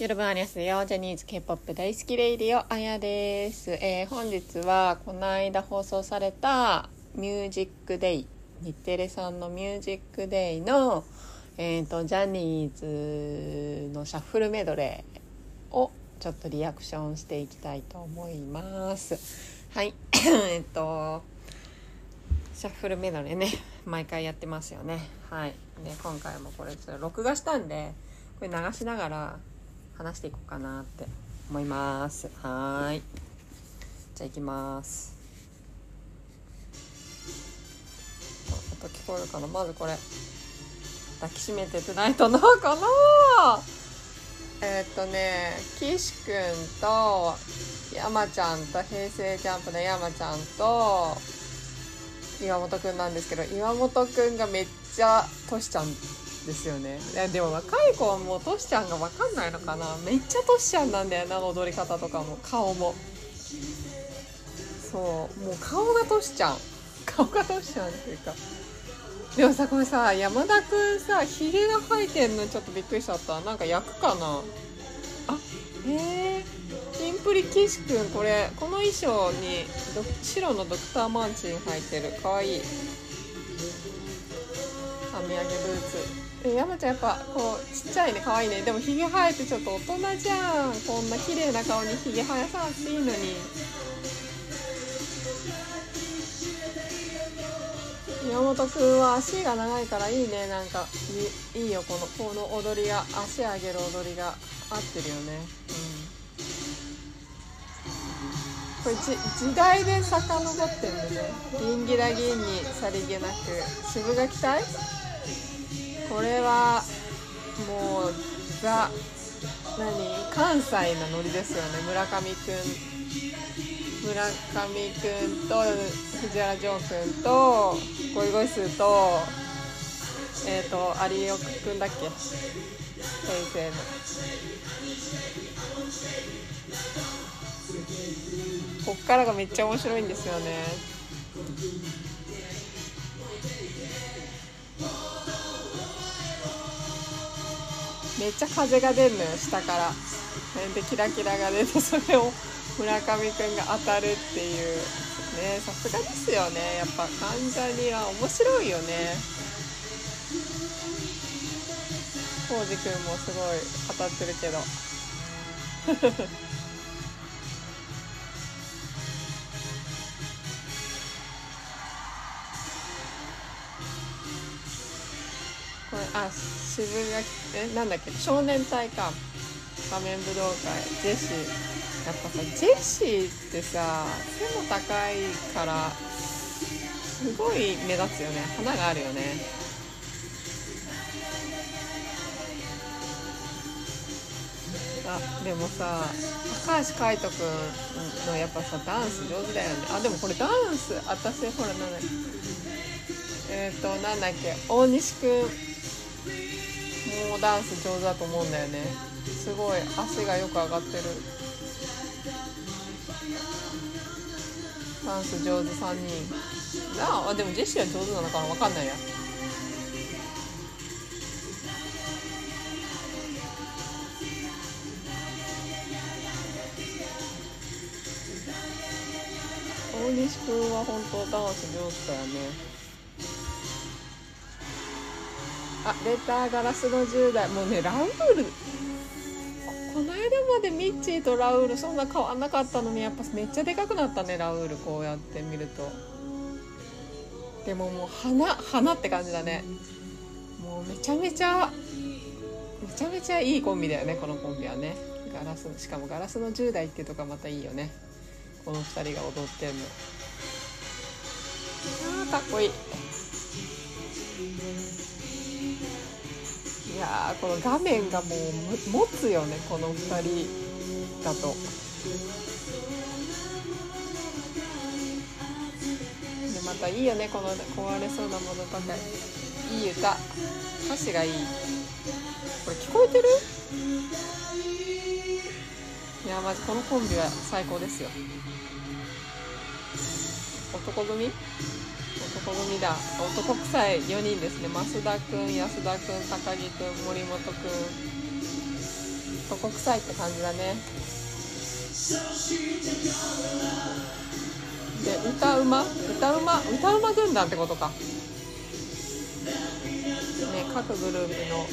여러분 안녕하세요。ジャニーズ K-POP 大好き Radio、あやです。えー本日はこの間放送された Music Day、日テレさんの Music Day の、えー、とジャニーズのシャッフルメドレーをちょっとリアクションしていきたいと思います。はい。えっと、シャッフルメドレーね、毎回やってますよね。はい。で、今回もこれちょっと録画したんで、これ流しながら話していこうかなって思います。はーい。じゃあ行きます。音聞こえるかな？まずこれ。抱きしめてトゥナイトのかな？えーっとね、岸くんと山ちゃんと平成ジャンプの山ちゃんと岩本くんなんですけど岩本くんがめっちゃトシちゃんですよね。いやでも若い子はもうトシちゃんが分かんないのかな？めっちゃトシちゃんなんだよな踊り方とかも。顔も。そう。もう顔がトシちゃん。顔がトシちゃんっていうか。でもさこれさ山田くんさひげが生えてんのちょっとびっくりしちゃった。なんか役かな？あへえキンプリ岸くんこれこの衣装に白のドクターマンチン入ってる。かわいい。網上げブーツ。え山ちゃんやっぱこうちっちゃいね可愛いね。でもひげ生えてちょっと大人じゃん。こんな綺麗な顔にひげ生やさなくていいのに。山本くんは足が長いからいいね。なんかいいいよ。このこの踊りが。足上げる踊りが合ってるよね。うん。これじ時代で遡ってるんでね銀ギラ銀にさりげなく。渋垣隊？これはもうザ何？関西のノリですよね。村上くん。村上くんと藤原丈くんとゴイゴイスーとえっ、ー、と有岡くんだっけ？平成の。こっからがめっちゃ面白いんですよね。めっちゃ風が出るのよ下から。でキラキラが出てそれを村上くんが当たるっていう。ねさすがですよね。やっぱ関ジャニは面白いよね。浩司くんもすごい当たってるけど。これあ渋谷えなんだっけ？少年隊か。仮面武道会。ジェシー。やっぱさジェシーってさ背も高いからすごい目立つよね。花があるよね。あでもさ高橋海人くんのやっぱさダンス上手だよね。あでもこれダンス私ほらなんだっけ？えっ、ー、となんだっけ？大西くん。もうダンス上手だと思うんだよね。すごい足がよく上がってる。ダンス上手3人。ああでもジェシーは上手なのかな分かんないや。大西くんは本当ダンス上手だよね。あレターガラスの10代。もうねラウール。この間までミッチーとラウールそんな変わんなかったのにやっぱめっちゃでかくなったねラウール。こうやって見ると。でももう花花って感じだね。もうめちゃめちゃめちゃめちゃいいコンビだよねこのコンビはね。ガラスしかもガラスの10代っていうとこまたいいよね。この2人が踊ってんの。あーかっこいい。この画面がもう持つよねこの2人だと。でまたいいよねこの壊れそうなものばか。いい歌。歌詞がいい。これ聞こえてる？いやまずこのコンビは最高ですよ。男組？男組だ男臭い4人ですね。増田くん安田くん高木くん森本くん。男臭いって感じだね。で歌うま？歌うま？歌うま軍団ってことか。ね各グループの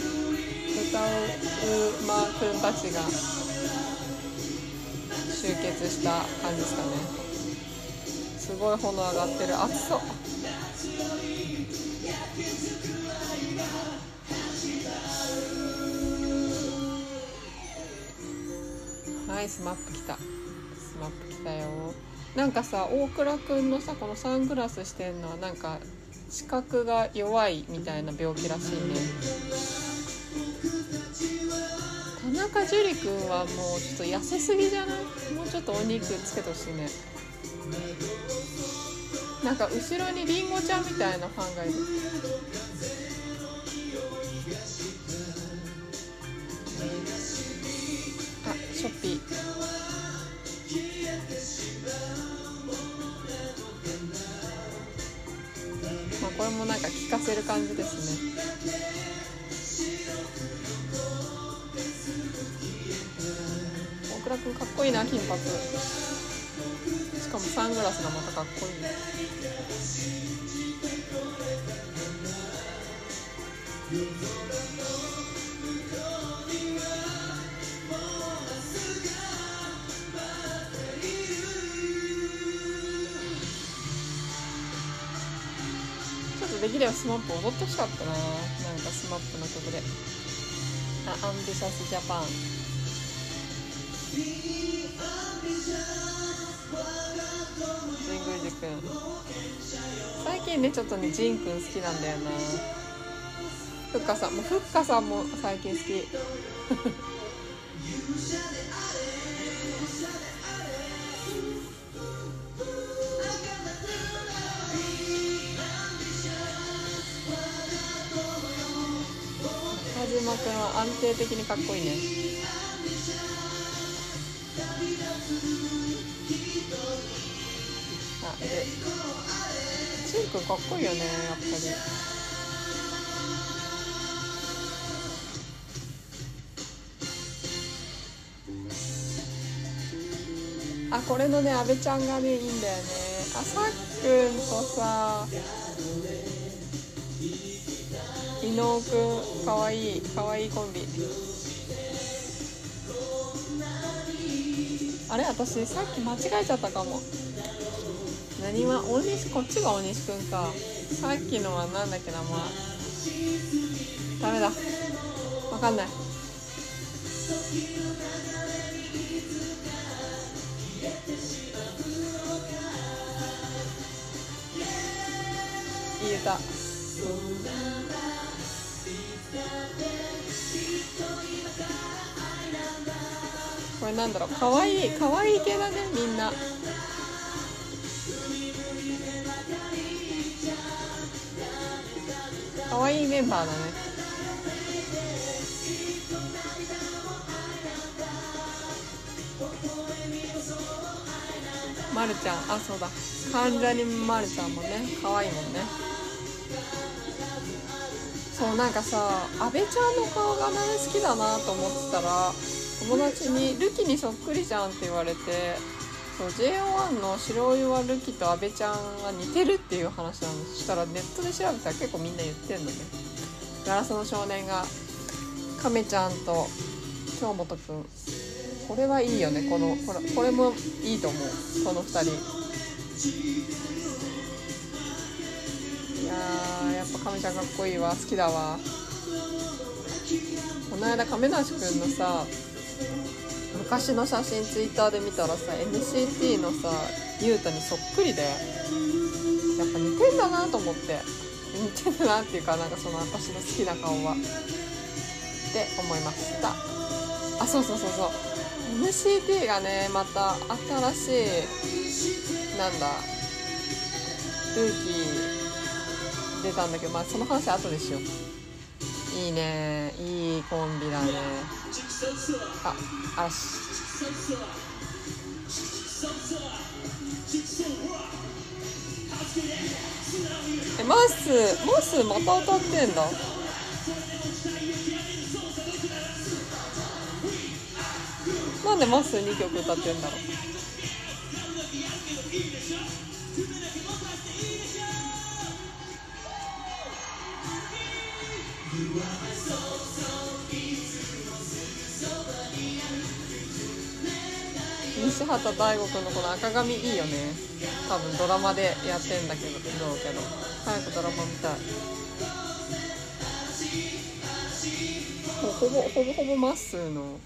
歌うまくんたちが集結した感じですかね。すごい炎上がってる。熱そう。はいスマップ来た。スマップ来たよ。なんかさ大倉くんのさこのサングラスしてんのはなんか視覚が弱いみたいな病気らしいね。田中樹くんはもうちょっと痩せすぎじゃない？もうちょっとお肉つけてほしいね。なんか後ろにりんごちゃんみたいなファンがいる。これもなんか聞かせる感じですね。大倉君かっこいいな金髪。しかもサングラスがまたかっこいい。ねきればスマップ踊ってほしかったな。なんかスマップの曲で。あ AMBITIOUS JAPAN 神宮寺くん最近ねちょっとねジンくん好きなんだよな。ふっかさんもふっかさんも最近好き。くんは安定的にかっこいいね。あでしんくんかっこいいよねやっぱり。あこれのね阿部ちゃんがねいいんだよね。あさっくんとさ野尾くんかわいいかわいいコンビ。あれ私さっき間違えちゃったかも。何は大西こっちが大西くんか。さっきのはなんだっけなまあダメだ。わかんない。いい歌これなんだろう。かわいいかわいい系だねみんな。かわいいメンバーだね。まるちゃん。あそうだ。関ジャニまるちゃんもね可愛いもんね。そうなんかさ阿部ちゃんの顔がね好きだなと思ってたら友達に「ルキにそっくりじゃん」って言われてそう JO1 の白湯はルキと阿部ちゃんが似てるっていう話なんしたらネットで調べたら結構みんな言ってんのね。ガラスの少年が亀ちゃんと京本くん。これはいいよね。このほらこれもいいと思う。この2人。ーやっぱ亀ちゃんかっこいいわ。好きだわ。この間亀梨くんのさ昔の写真ツイッターで見たらさ NCT のさゆうたにそっくりでやっぱ似てんだなと思って。似てんだなっていうかなんかその私の好きな顔は。って思いました。あそうそうそうそう。NCT がねまた新しいなんだルーキー出たんだけどまあその話後でしよう。いいね。いいコンビだね。あ嵐。えマッスマッスまた歌ってんだ？なんでまっすー2曲歌ってんだろう？西畑大吾君のこの赤髪いいよね。多分ドラマでやってんだけどどうけど早くドラマ見たい。ほぼほぼほぼまっすーの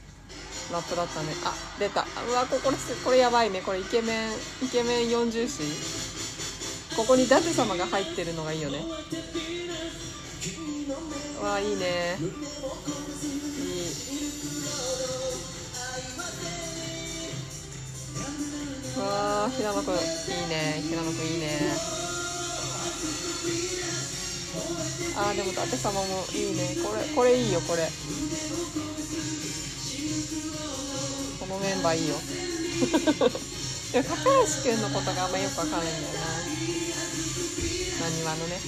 ラップだったね。あ出た。うわこれこれやばいね。これイケメンイケメン40子ここに舘様が入ってるのがいいよね。わあいいね。いい。わあ平野くんいいね。平野くんいいね。あーでも伊達様もいいね。これこれいいよこれ。このメンバーいいよ。いや高橋くんのことがあんまよくわかんないんだよな。なにわのね。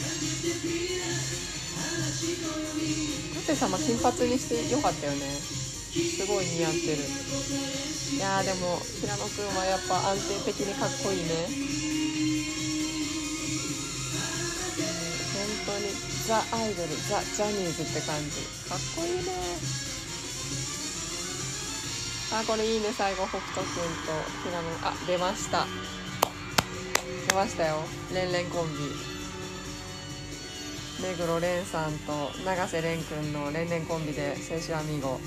舘様金髪にしてよかったよね。すごい似合ってる。いやーでも平野くんはやっぱ安定的にかっこいいね。本当にザ・アイドルザ・ジャニーズって感じ。かっこいいね。あこれいいね最後北斗くんと平野。あ出ました。出ましたよ。レンレンコンビ。目黒蓮さんと永瀬廉くんの連々コンビで青春アミーゴ。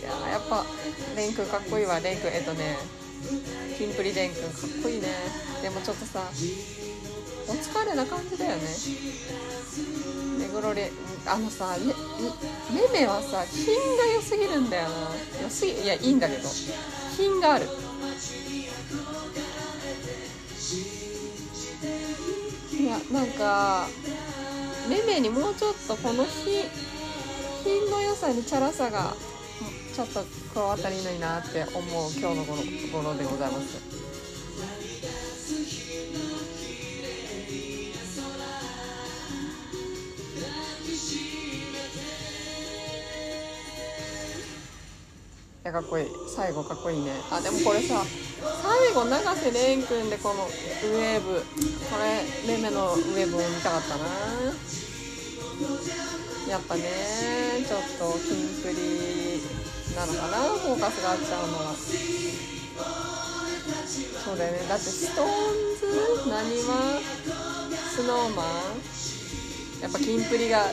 いややっぱ蓮くんかっこいいわ。蓮くんえっとねキンプリ蓮くんかっこいいね。でもちょっとさお疲れな感じだよね。目黒レあのさめめめはさ品が良すぎるんだよな。良すぎいやいいんだけど。品がある。いやなんかめめにもうちょっとこの品品の良さにチャラさがちょっと加わったらいいのになって思う今日のこのところでございます。やかっこいい。最後かっこいいね。あでもこれさ最後永瀬廉君でこのウェーブ。これレメのウェーブを見たかったな。やっぱねちょっとキンプリなのかな。フォーカスが合っちゃうのは。そうだよね。だってストーンズなにわスノーマン。やっぱキンプリが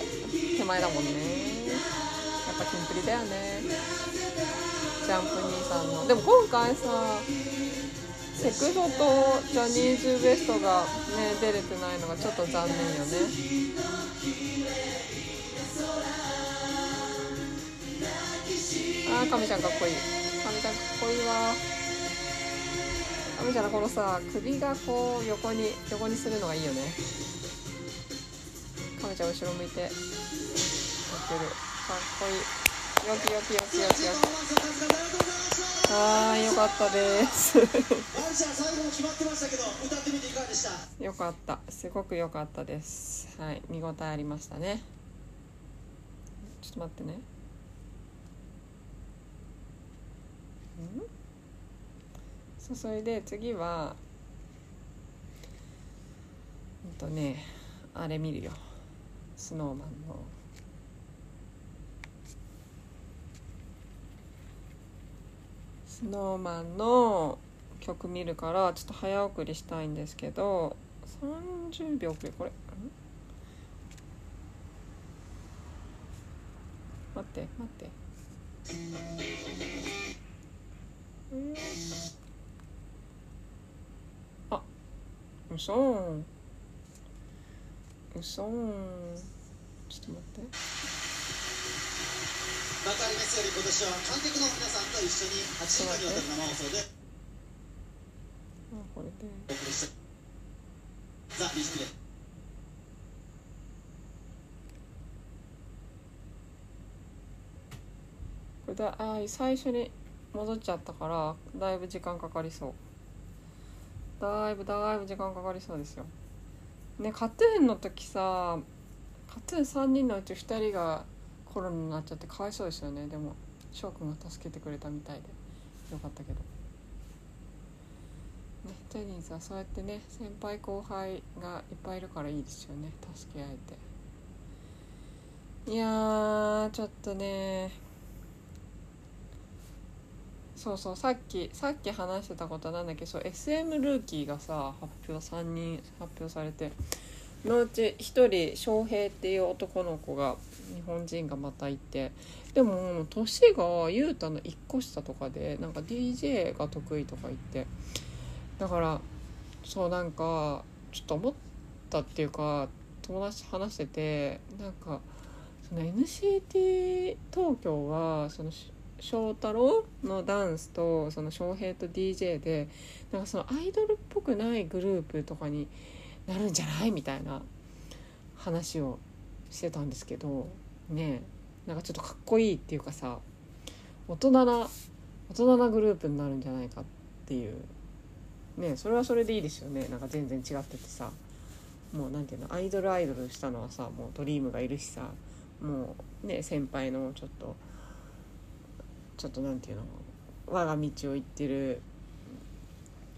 手前だもんね。やっぱキンプリだよね。ャンプ兄さんの。でも今回さセクゾとジャニーズ WEST がね出れてないのがちょっと残念よね。あーかみちゃんかっこいい。かみちゃんかっこいいわ。かみちゃんのこのさ首がこう横に横にするのがいいよね。かみちゃん後ろ向いて。やってるかっこいい。よきよきよきよきよきはーいよかったです。よかった。すごく良かったです。はい見応えありましたね。ちょっと待ってね。ん？そうそれで次はうんとねあれ見るよ。スノーマンのスノーマンの曲見るからちょっと早送りしたいんですけど30秒遅れこれ？待って待って。うんあうそんうそんちょっと待って。幕張メッセより今年は観客の皆さんと一緒に8時間にわたる生放送で。あこれで。お送りしてザ・リスクでこれだあー最初に戻っちゃったからだいぶ時間かかりそう。だいぶだいぶ時間かかりそうですよ。ねカトゥーンの時さカトゥーン3人のうち2人がコロナになっちゃってかわいそうですよね。でも翔くんが助けてくれたみたいで。よかったけど。ねジャニーズはそうやってね先輩後輩がいっぱいいるからいいですよね。助け合えて。いやーちょっとね。そうそうさっきさっき話してたことなんだっけそう SM ルーキーがさ発表3人発表されてのうち1人翔平っていう男の子が日本人がまたいてでも年が雄太の1個下とかでなんか DJ が得意とか言ってだからそうなんかちょっと思ったっていうか友達話しててなんかその NCT 東京はその翔太郎のダンスとその翔平と DJ でなんかそのアイドルっぽくないグループとかになるんじゃない？みたいな話をしてたんですけどねなんかちょっとかっこいいっていうかさ大人な大人なグループになるんじゃないかっていう。ねそれはそれでいいですよね。なんか全然違っててさ。もうなんていうのアイドルアイドルしたのはさもうドリームがいるしさもうね先輩のちょっとちょっとなんていうの我が道を行ってる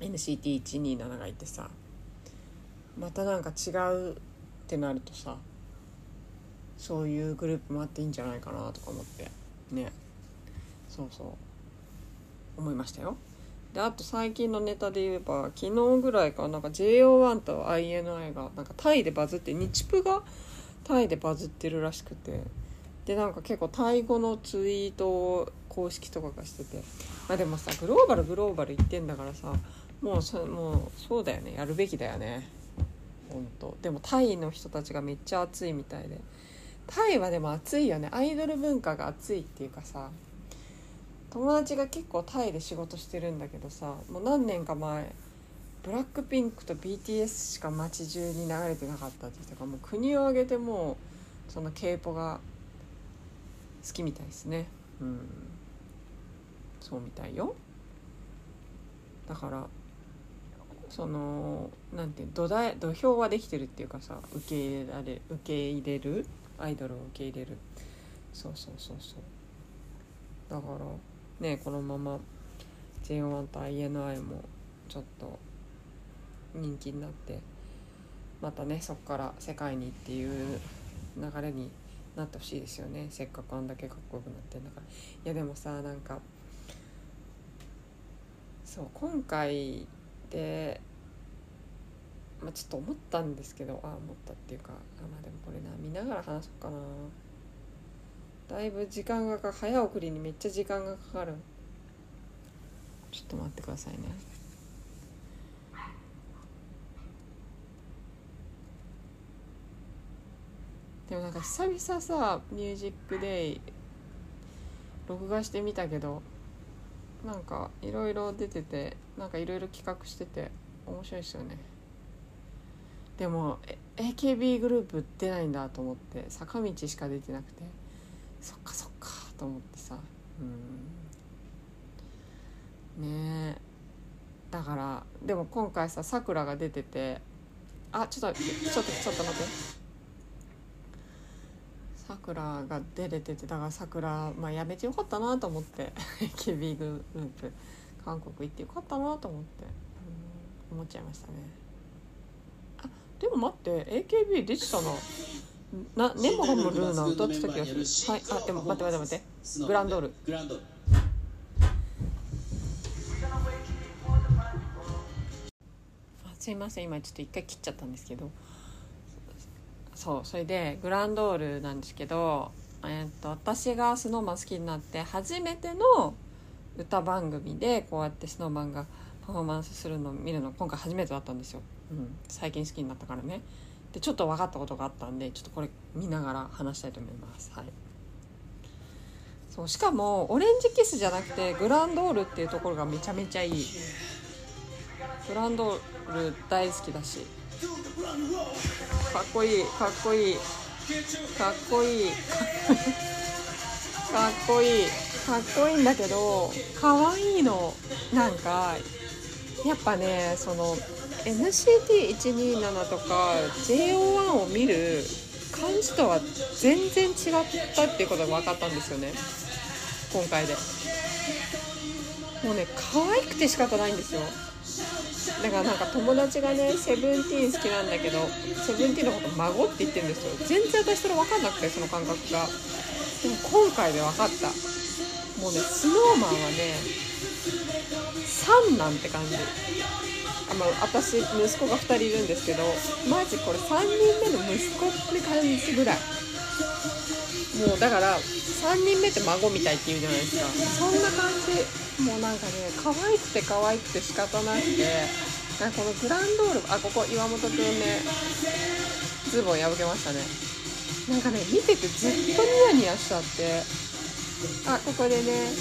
NCT127 がいてさまたなんか違うってなるとさそういうグループもあっていいんじゃないかなとか思って。ね。そうそう。思いましたよ。であと最近のネタで言えば昨日ぐらいかなんか JO1 と INI がなんかタイでバズって日プがタイでバズってるらしくて。でなんか結構タイ語のツイートを公式とかがしてて。まあでもさグローバルグローバル言ってんだからさもうそもうそうだよね。やるべきだよね。本当。でもタイの人たちがめっちゃ熱いみたいで。タイはでも熱いよね。アイドル文化が熱いっていうかさ。友達が結構タイで仕事してるんだけどさもう何年か前ブラックピンクと BTS しか街中に流れてなかったって人がもう国を挙げてもうその k p o が好きみたいですね。うん。そうみたいよ。だからそのなんていう土台土俵はできてるっていうかさ受け入れられ受け入れるアイドルを受け入れる。そうそうそうそう。だからねこのまま JO1 と INI もちょっと人気になってまたねそこから世界にっていう流れになってほしいですよね。せっかくあんだけかっこよくなってんだから。いやでもさなんかそう今回で、まあ、ちょっと思ったんですけどあ思ったっていうかあまあでもこれな見ながら話そうかな。だいぶ時間がか早送りにめっちゃ時間がかかる。ちょっと待ってくださいね。でもなんか久々さ「ミュージックデイ」録画してみたけどなんかいろいろ出ててなんかいろいろ企画してて面白いですよね。でも AKB グループ出ないんだと思って坂道しか出てなくてそっかそっかと思ってさ。うん。ねえ。だからでも今回ささくらが出ててあちょっとちょっとちょっと待って。さくらが出れててだからさくらまあやめてよかったなと思って AKB グループ韓国行ってよかったなと思ってうん思っちゃいましたね。あでも待って AKB 出てたななネモハムルーナ歌ってた気がする。はいあでも待って待って待って。グランドール。グランドールすいません今ちょっと一回切っちゃったんですけど。そうそれでグランドールなんですけど、えー、っと私が SnowMan 好きになって初めての歌番組でこうやって SnowMan がパフォーマンスするのを見るの今回初めてだったんですよ、うん、最近好きになったからね。でちょっと分かったことがあったんでちょっとこれ見ながら話したいと思います。はい。そうしかもオレンジキスじゃなくてグランドールっていうところがめちゃめちゃいい。グランドール大好きだし。かっこいいかっこいいかっこいい かっこいいかっこいいんだけど可愛いのなんかやっぱねその NCT127 とか JO1 を見る感じとは全然違ったっていうことが分かったんですよね。今回で。もうね可愛くて仕方ないんですよ。だからなんか友達がねセブンティーン好きなんだけどセブンティーンのこと孫って言ってるんですよ。全然私それ分かんなくてその感覚が。でも今回で分かった。もうねスノーマンはね三男って感じ。あま私息子が2人いるんですけどマジこれ3人目の息子って感じぐらい。もうだから3人目って孫みたいって言うじゃないですか。そんな感じ。もうなんかね可愛くて可愛くて仕方なくてなんかこのグランドールあここ岩本くんねズボン破けましたね。なんかね見ててずっとニヤニヤしちゃって。あここでね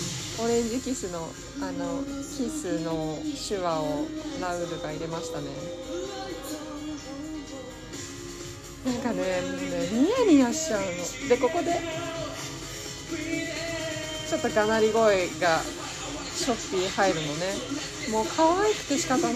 オレンジキスのあのキスの手話をラウールが入れましたね。なんかねもうねニヤニヤしちゃうのでここでちょっとがなり声がショッピー入るのね。もう可愛くて仕方な。い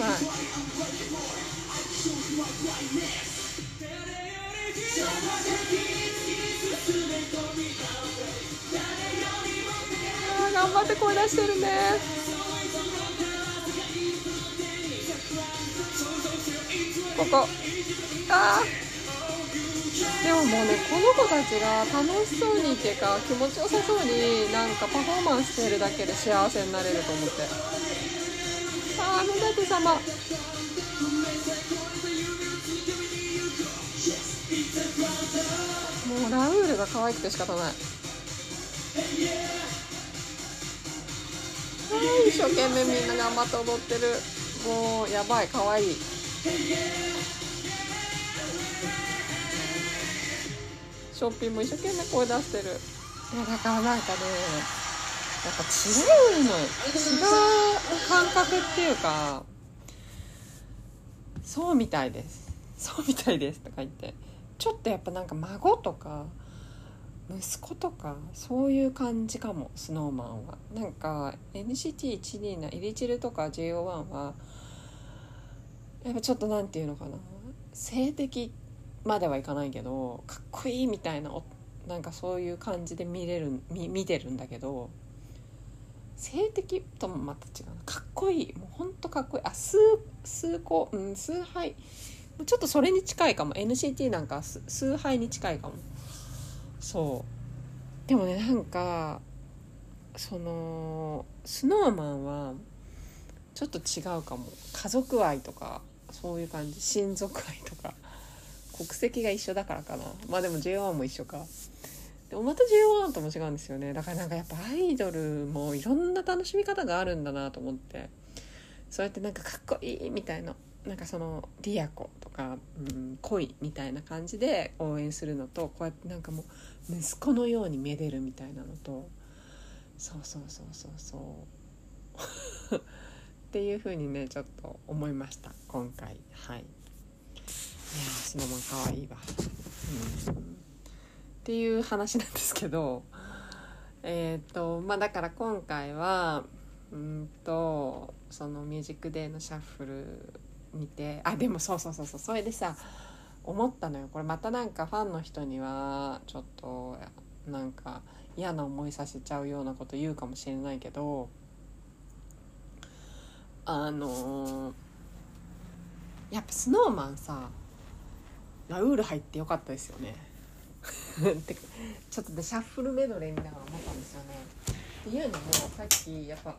あ頑張って声出してるね。ここ。あー。でももうねこの子たちが楽しそうにっていうか気持ちよさそうになんかパフォーマンスしてるだけで幸せになれると思って。ああ野舘様。もうラウールが可愛くて仕方ない。はい一生懸命みんな頑張って踊ってる。もうやばい可愛い。ショッピンも一生懸命声出してる。いやだからなんかねやっぱ違うの違う感覚っていうかそうみたいです。そうみたいですとか言って。ちょっとやっぱなんか孫とか息子とかそういう感じかもスノーマンは。なんか NCT127 のイリチルとか JO1 はやっぱちょっとなんていうのかな。性的まではいかないけどかっこいいみたいななんかそういう感じで見れる見見てるんだけど性的ともまた違うかっこいい。もうほんとかっこいい。あ数数個うん数杯。ちょっとそれに近いかも。NCT なんか数数杯に近いかも。そう。でもねなんかそのスノーマンはちょっと違うかも。家族愛とかそういう感じ。親族愛とか。国籍が一緒だからかな。まあでも J1 も一緒か。でもまた J1 とも違うんですよね。だからなんかやっぱアイドルもいろんな楽しみ方があるんだなと思って。そうやってなんかかっこいいみたいな。なんかそのリアコとか、うん、恋みたいな感じで応援するのとこうやってなんかもう息子のようにめでるみたいなのと。そうそうそうそうそう。っていう風にねちょっと思いました。今回。はい。いやスノーマンかわいいわ、うん、っていう話なんですけどえっ、とまあだから今回はうんとその「ミュージックデー」のシャッフル見てあでもそうそうそうそうそれでさ思ったのよ。これまたなんかファンの人にはちょっとなんか嫌な思いさせちゃうようなこと言うかもしれないけどあのーやっぱスノーマンさラウール入ってよかったですよね ちょっとねシャッフルメドレー見ながら思ったんですよね。っていうのもさっきやっぱ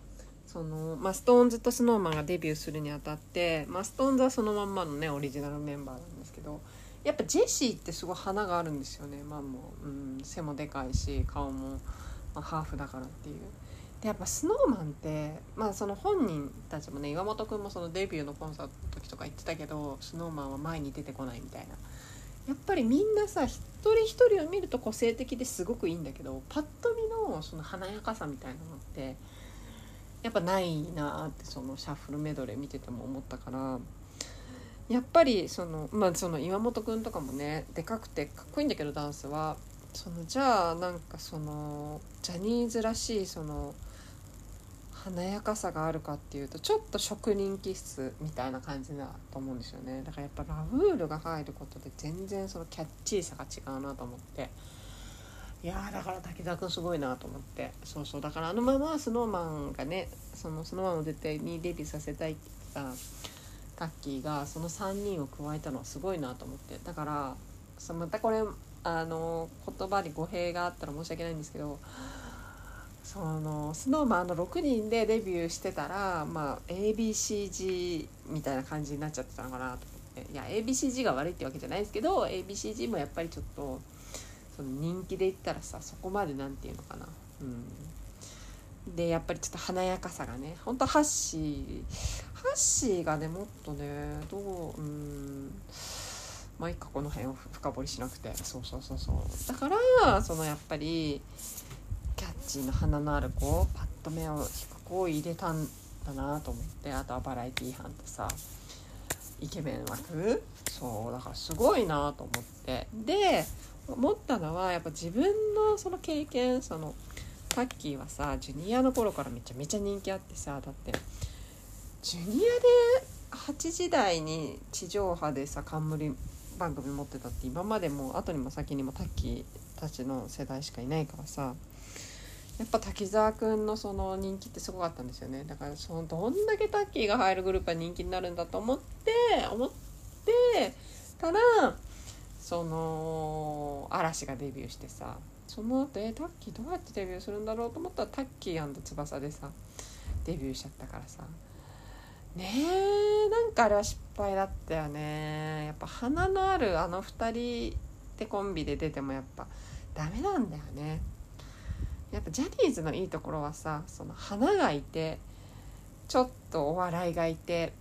その、まあ、ストーンズとスノーマンがデビューするにあたって、まあ、ストーンズはそのまんまのねオリジナルメンバーなんですけどやっぱジェシーってすごい華があるんですよね、まあもううん、背もでかいし顔も、まあ、ハーフだからっていう。でやっぱスノーマンって、まあ、その本人たちもね岩本君もそのデビューのコンサートの時とか言ってたけどスノーマンは前に出てこないみたいなやっぱりみんなさ一人一人を見ると個性的ですごくいいんだけどパッと見のその華やかさみたいなのってやっぱないなってそのシャッフルメドレー見てても思ったからやっぱりそのまあその岩本君とかもねでかくてかっこいいんだけどダンスはそのじゃあなんかそのジャニーズらしいその華やかさがあるかっていうとちょっと職人気質みたいな感じだと思うんですよね。だからやっぱラウールが入ることで全然そのキャッチーさが違うなと思って。いやだから滝沢君すごいなと思って。そうそう。だからあのまま SnowMan がねその SnowMan を絶対にデビューさせたいって言ってたタッキーがその3人を加えたのはすごいなと思って。だからそまたこれあの言葉に語弊があったら申し訳ないんですけどその SnowMan の6人でデビューしてたら、まあ、ABCG みたいな感じになっちゃってたのかなと思って。いや ABCG が悪いってわけじゃないですけど ABCG もやっぱりちょっとその人気で言ったらさそこまでなんていうのかな。うん、でやっぱりちょっと華やかさがねほんとハッシーハッシーがねもっとねどううん。まあいいかこの辺を深掘りしなくて。そうそうそうそう。だからそのやっぱりチーな花のある子パッと目を引く子を入れたんだなと思ってあとはバラエティー班とさイケメン枠。そうだからすごいなと思って。で思ったのはやっぱ自分のその経験そのタッキーはさジュニアの頃からめちゃめちゃ人気あってさだってジュニアで8時台に地上波でさ冠番組持ってたって今までも後にも先にもタッキーたちの世代しかいないからさやっぱ滝沢くんのその人気ってすごかったんですよね。だからそのどんだけタッキーが入るグループは人気になるんだと思って思ってたらその嵐がデビューしてさその後えタッキーどうやってデビューするんだろうと思ったらタッキー翼でさデビューしちゃったからさ。ねえなんかあれは失敗だったよね。やっぱ花のあるあの2人でコンビで出てもやっぱダメなんだよね。やっぱジャニーズのいいところはさその花がいてちょっとお笑いがいて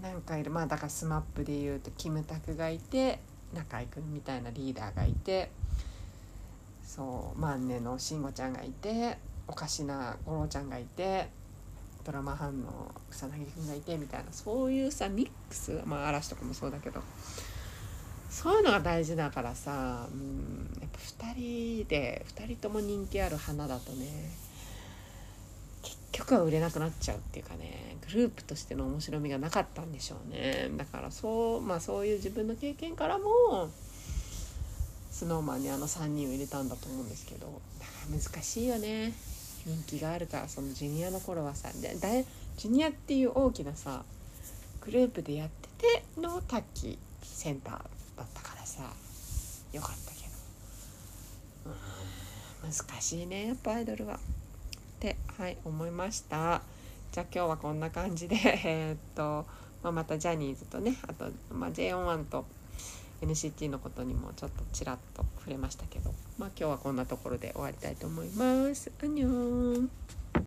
なんかいるまあだから SMAP でいうとキムタクがいて中居君みたいなリーダーがいてそう万年の慎吾ちゃんがいておかしな五郎ちゃんがいてドラマ班の草薙君がいてみたいなそういうさミックスまあ嵐とかもそうだけどそういうのが大事だからさ、うん、やっぱ2人で2人とも人気ある花だとね結局は売れなくなっちゃうっていうかねグループとしての面白みがなかったんでしょうね。だからそうまあそういう自分の経験からも SnowMan にあの3人を入れたんだと思うんですけど難しいよね。人気があるからそのジュニアの頃はさでだジュニアっていう大きなさグループでやっててのタッキーセンター。だったからさよかったけど。難しいねやっぱアイドルは。ってはい思いました。じゃあ今日はこんな感じで え、っと、まあ、またジャニーズとねあと、まあ、JO1 と NCT のことにもちょっとちらっと触れましたけど、まあ、今日はこんなところで終わりたいと思います。アンニョン。